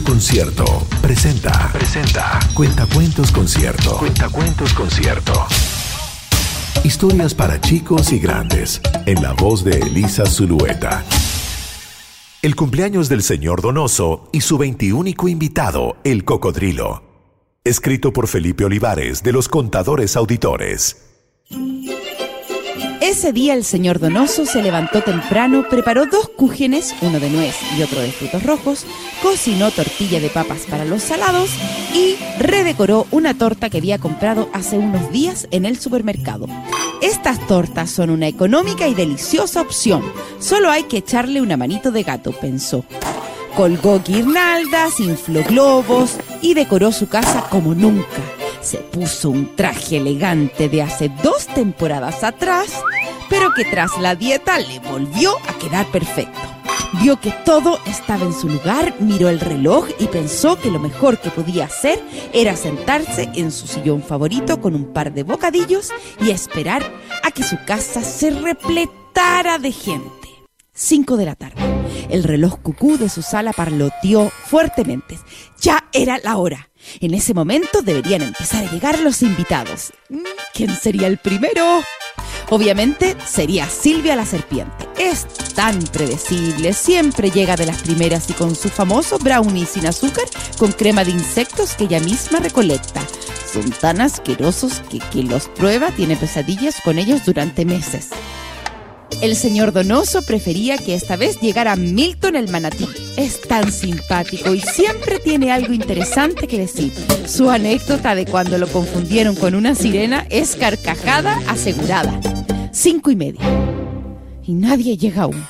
Concierto presenta. Presenta. Cuentacuentos Concierto. Cuentacuentos Concierto. Historias para chicos y grandes. En la voz de Elisa Zulueta. El cumpleaños del señor Donoso y su veintiúnico invitado, el cocodrilo. Escrito por Felipe Olivares de los Contadores Auditores. Ese día el señor Donoso se levantó temprano, preparó dos cúgenes, uno de nuez y otro de frutos rojos, cocinó tortilla de papas para los salados y redecoró una torta que había comprado hace unos días en el supermercado. Estas tortas son una económica y deliciosa opción. Solo hay que echarle una manito de gato, pensó. Colgó guirnaldas, infló globos y decoró su casa como nunca se puso un traje elegante de hace dos temporadas atrás, pero que tras la dieta le volvió a quedar perfecto. Vio que todo estaba en su lugar, miró el reloj y pensó que lo mejor que podía hacer era sentarse en su sillón favorito con un par de bocadillos y esperar a que su casa se repletara de gente. Cinco de la tarde. El reloj cucú de su sala parloteó fuertemente. Ya era la hora. En ese momento deberían empezar a llegar los invitados. ¿Quién sería el primero? Obviamente sería Silvia la serpiente. Es tan predecible, siempre llega de las primeras y con su famoso brownie sin azúcar con crema de insectos que ella misma recolecta. Son tan asquerosos que quien los prueba tiene pesadillas con ellos durante meses. El señor Donoso prefería que esta vez llegara Milton el manatí. Es tan simpático y siempre tiene algo interesante que decir. Su anécdota de cuando lo confundieron con una sirena es carcajada asegurada. Cinco y media. Y nadie llega aún.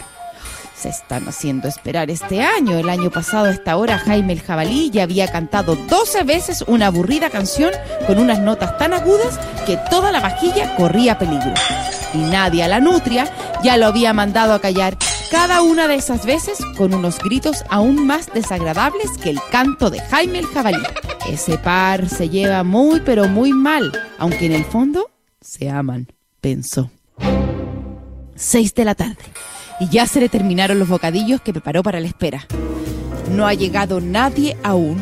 Se están haciendo esperar este año. El año pasado a esta hora Jaime el Jabalí ya había cantado 12 veces una aburrida canción con unas notas tan agudas que toda la vajilla corría peligro. Y nadie a la nutria ya lo había mandado a callar cada una de esas veces con unos gritos aún más desagradables que el canto de Jaime el Jabalí. Ese par se lleva muy pero muy mal, aunque en el fondo se aman, pensó. Seis de la tarde y ya se le terminaron los bocadillos que preparó para la espera. No ha llegado nadie aún.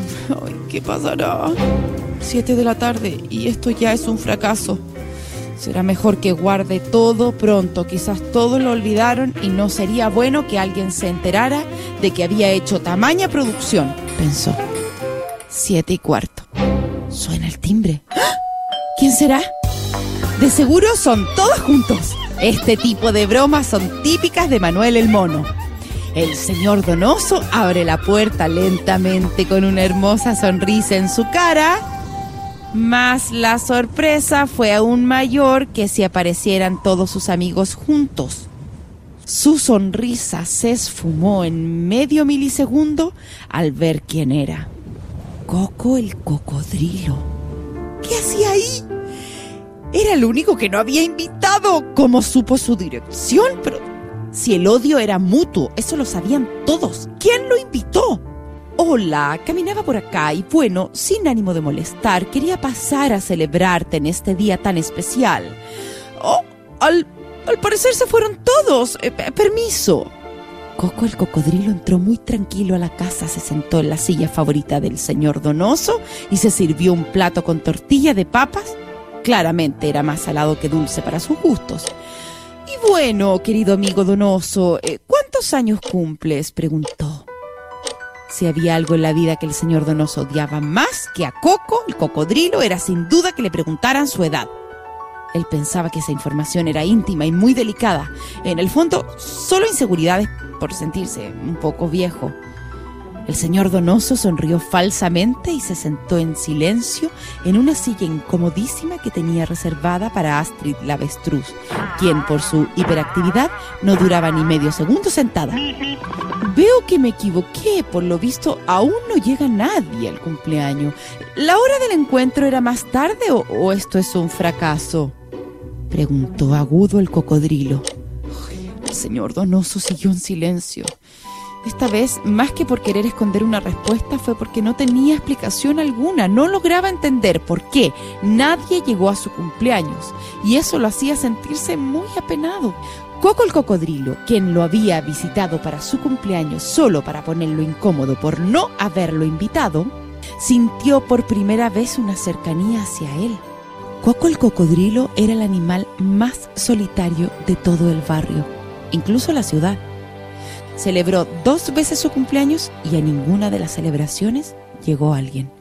¿qué pasará? Siete de la tarde y esto ya es un fracaso. Será mejor que guarde todo pronto. Quizás todos lo olvidaron y no sería bueno que alguien se enterara de que había hecho tamaña producción, pensó. Siete y cuarto. Suena el timbre. ¡Ah! ¿Quién será? De seguro son todos juntos. Este tipo de bromas son típicas de Manuel el Mono. El señor Donoso abre la puerta lentamente con una hermosa sonrisa en su cara más la sorpresa fue aún mayor que si aparecieran todos sus amigos juntos. Su sonrisa se esfumó en medio milisegundo al ver quién era. Coco el cocodrilo. ¿Qué hacía ahí? Era el único que no había invitado. ¿Cómo supo su dirección? Pero si el odio era mutuo, eso lo sabían todos. ¿Quién lo invitó? Hola, caminaba por acá y bueno, sin ánimo de molestar, quería pasar a celebrarte en este día tan especial. Oh, al, parecer se fueron todos. Eh, permiso. Coco el cocodrilo entró muy tranquilo a la casa, se sentó en la silla favorita del señor Donoso y se sirvió un plato con tortilla de papas. Claramente era más salado que dulce para sus gustos. Y bueno, querido amigo Donoso, eh, ¿cuántos años cumples? preguntó. Si había algo en la vida que el señor Donoso odiaba más que a Coco, el cocodrilo, era sin duda que le preguntaran su edad. Él pensaba que esa información era íntima y muy delicada. En el fondo, solo inseguridades por sentirse un poco viejo. El señor Donoso sonrió falsamente y se sentó en silencio en una silla incomodísima que tenía reservada para Astrid la avestruz, quien por su hiperactividad no duraba ni medio segundo sentada. Veo que me equivoqué, por lo visto aún no llega nadie al cumpleaños. ¿La hora del encuentro era más tarde o, esto es un fracaso? Preguntó agudo el cocodrilo. El señor Donoso siguió en silencio. Esta vez, más que por querer esconder una respuesta, fue porque no tenía explicación alguna, no lograba entender por qué nadie llegó a su cumpleaños, y eso lo hacía sentirse muy apenado. Coco el cocodrilo, quien lo había visitado para su cumpleaños solo para ponerlo incómodo por no haberlo invitado, sintió por primera vez una cercanía hacia él. Coco el cocodrilo era el animal más solitario de todo el barrio, incluso la ciudad. Celebró dos veces su cumpleaños y a ninguna de las celebraciones llegó alguien.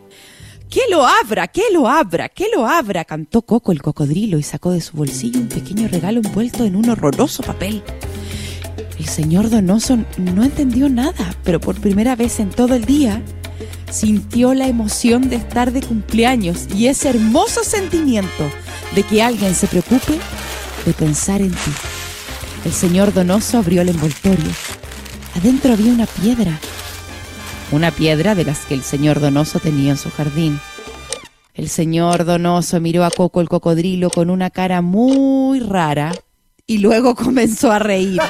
¡Que lo abra! ¡Que lo abra! ¡Que lo abra! cantó Coco el cocodrilo y sacó de su bolsillo un pequeño regalo envuelto en un horroroso papel. El señor Donoso no entendió nada, pero por primera vez en todo el día sintió la emoción de estar de cumpleaños y ese hermoso sentimiento de que alguien se preocupe de pensar en ti. El señor Donoso abrió el envoltorio. Adentro había una piedra una piedra de las que el señor Donoso tenía en su jardín. El señor Donoso miró a Coco el cocodrilo con una cara muy rara y luego comenzó a reír.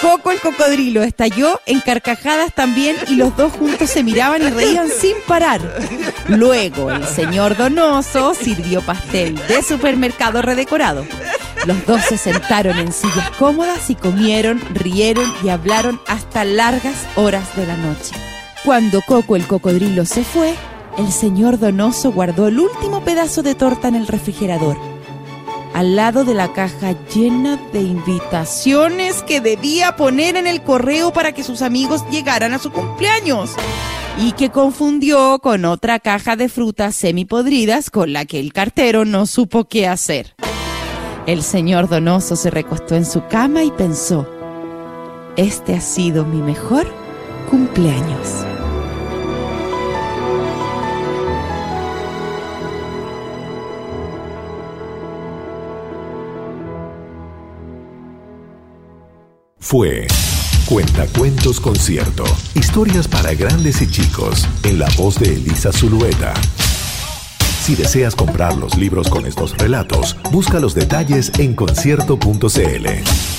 Coco el cocodrilo estalló en carcajadas también y los dos juntos se miraban y reían sin parar. Luego el señor Donoso sirvió pastel de supermercado redecorado. Los dos se sentaron en sillas cómodas y comieron, rieron y hablaron hasta largas horas de la noche. Cuando Coco el cocodrilo se fue, el señor Donoso guardó el último pedazo de torta en el refrigerador, al lado de la caja llena de invitaciones que debía poner en el correo para que sus amigos llegaran a su cumpleaños y que confundió con otra caja de frutas semipodridas con la que el cartero no supo qué hacer. El señor Donoso se recostó en su cama y pensó, este ha sido mi mejor cumpleaños. Fue Cuentacuentos Concierto. Historias para grandes y chicos. En la voz de Elisa Zulueta. Si deseas comprar los libros con estos relatos, busca los detalles en concierto.cl.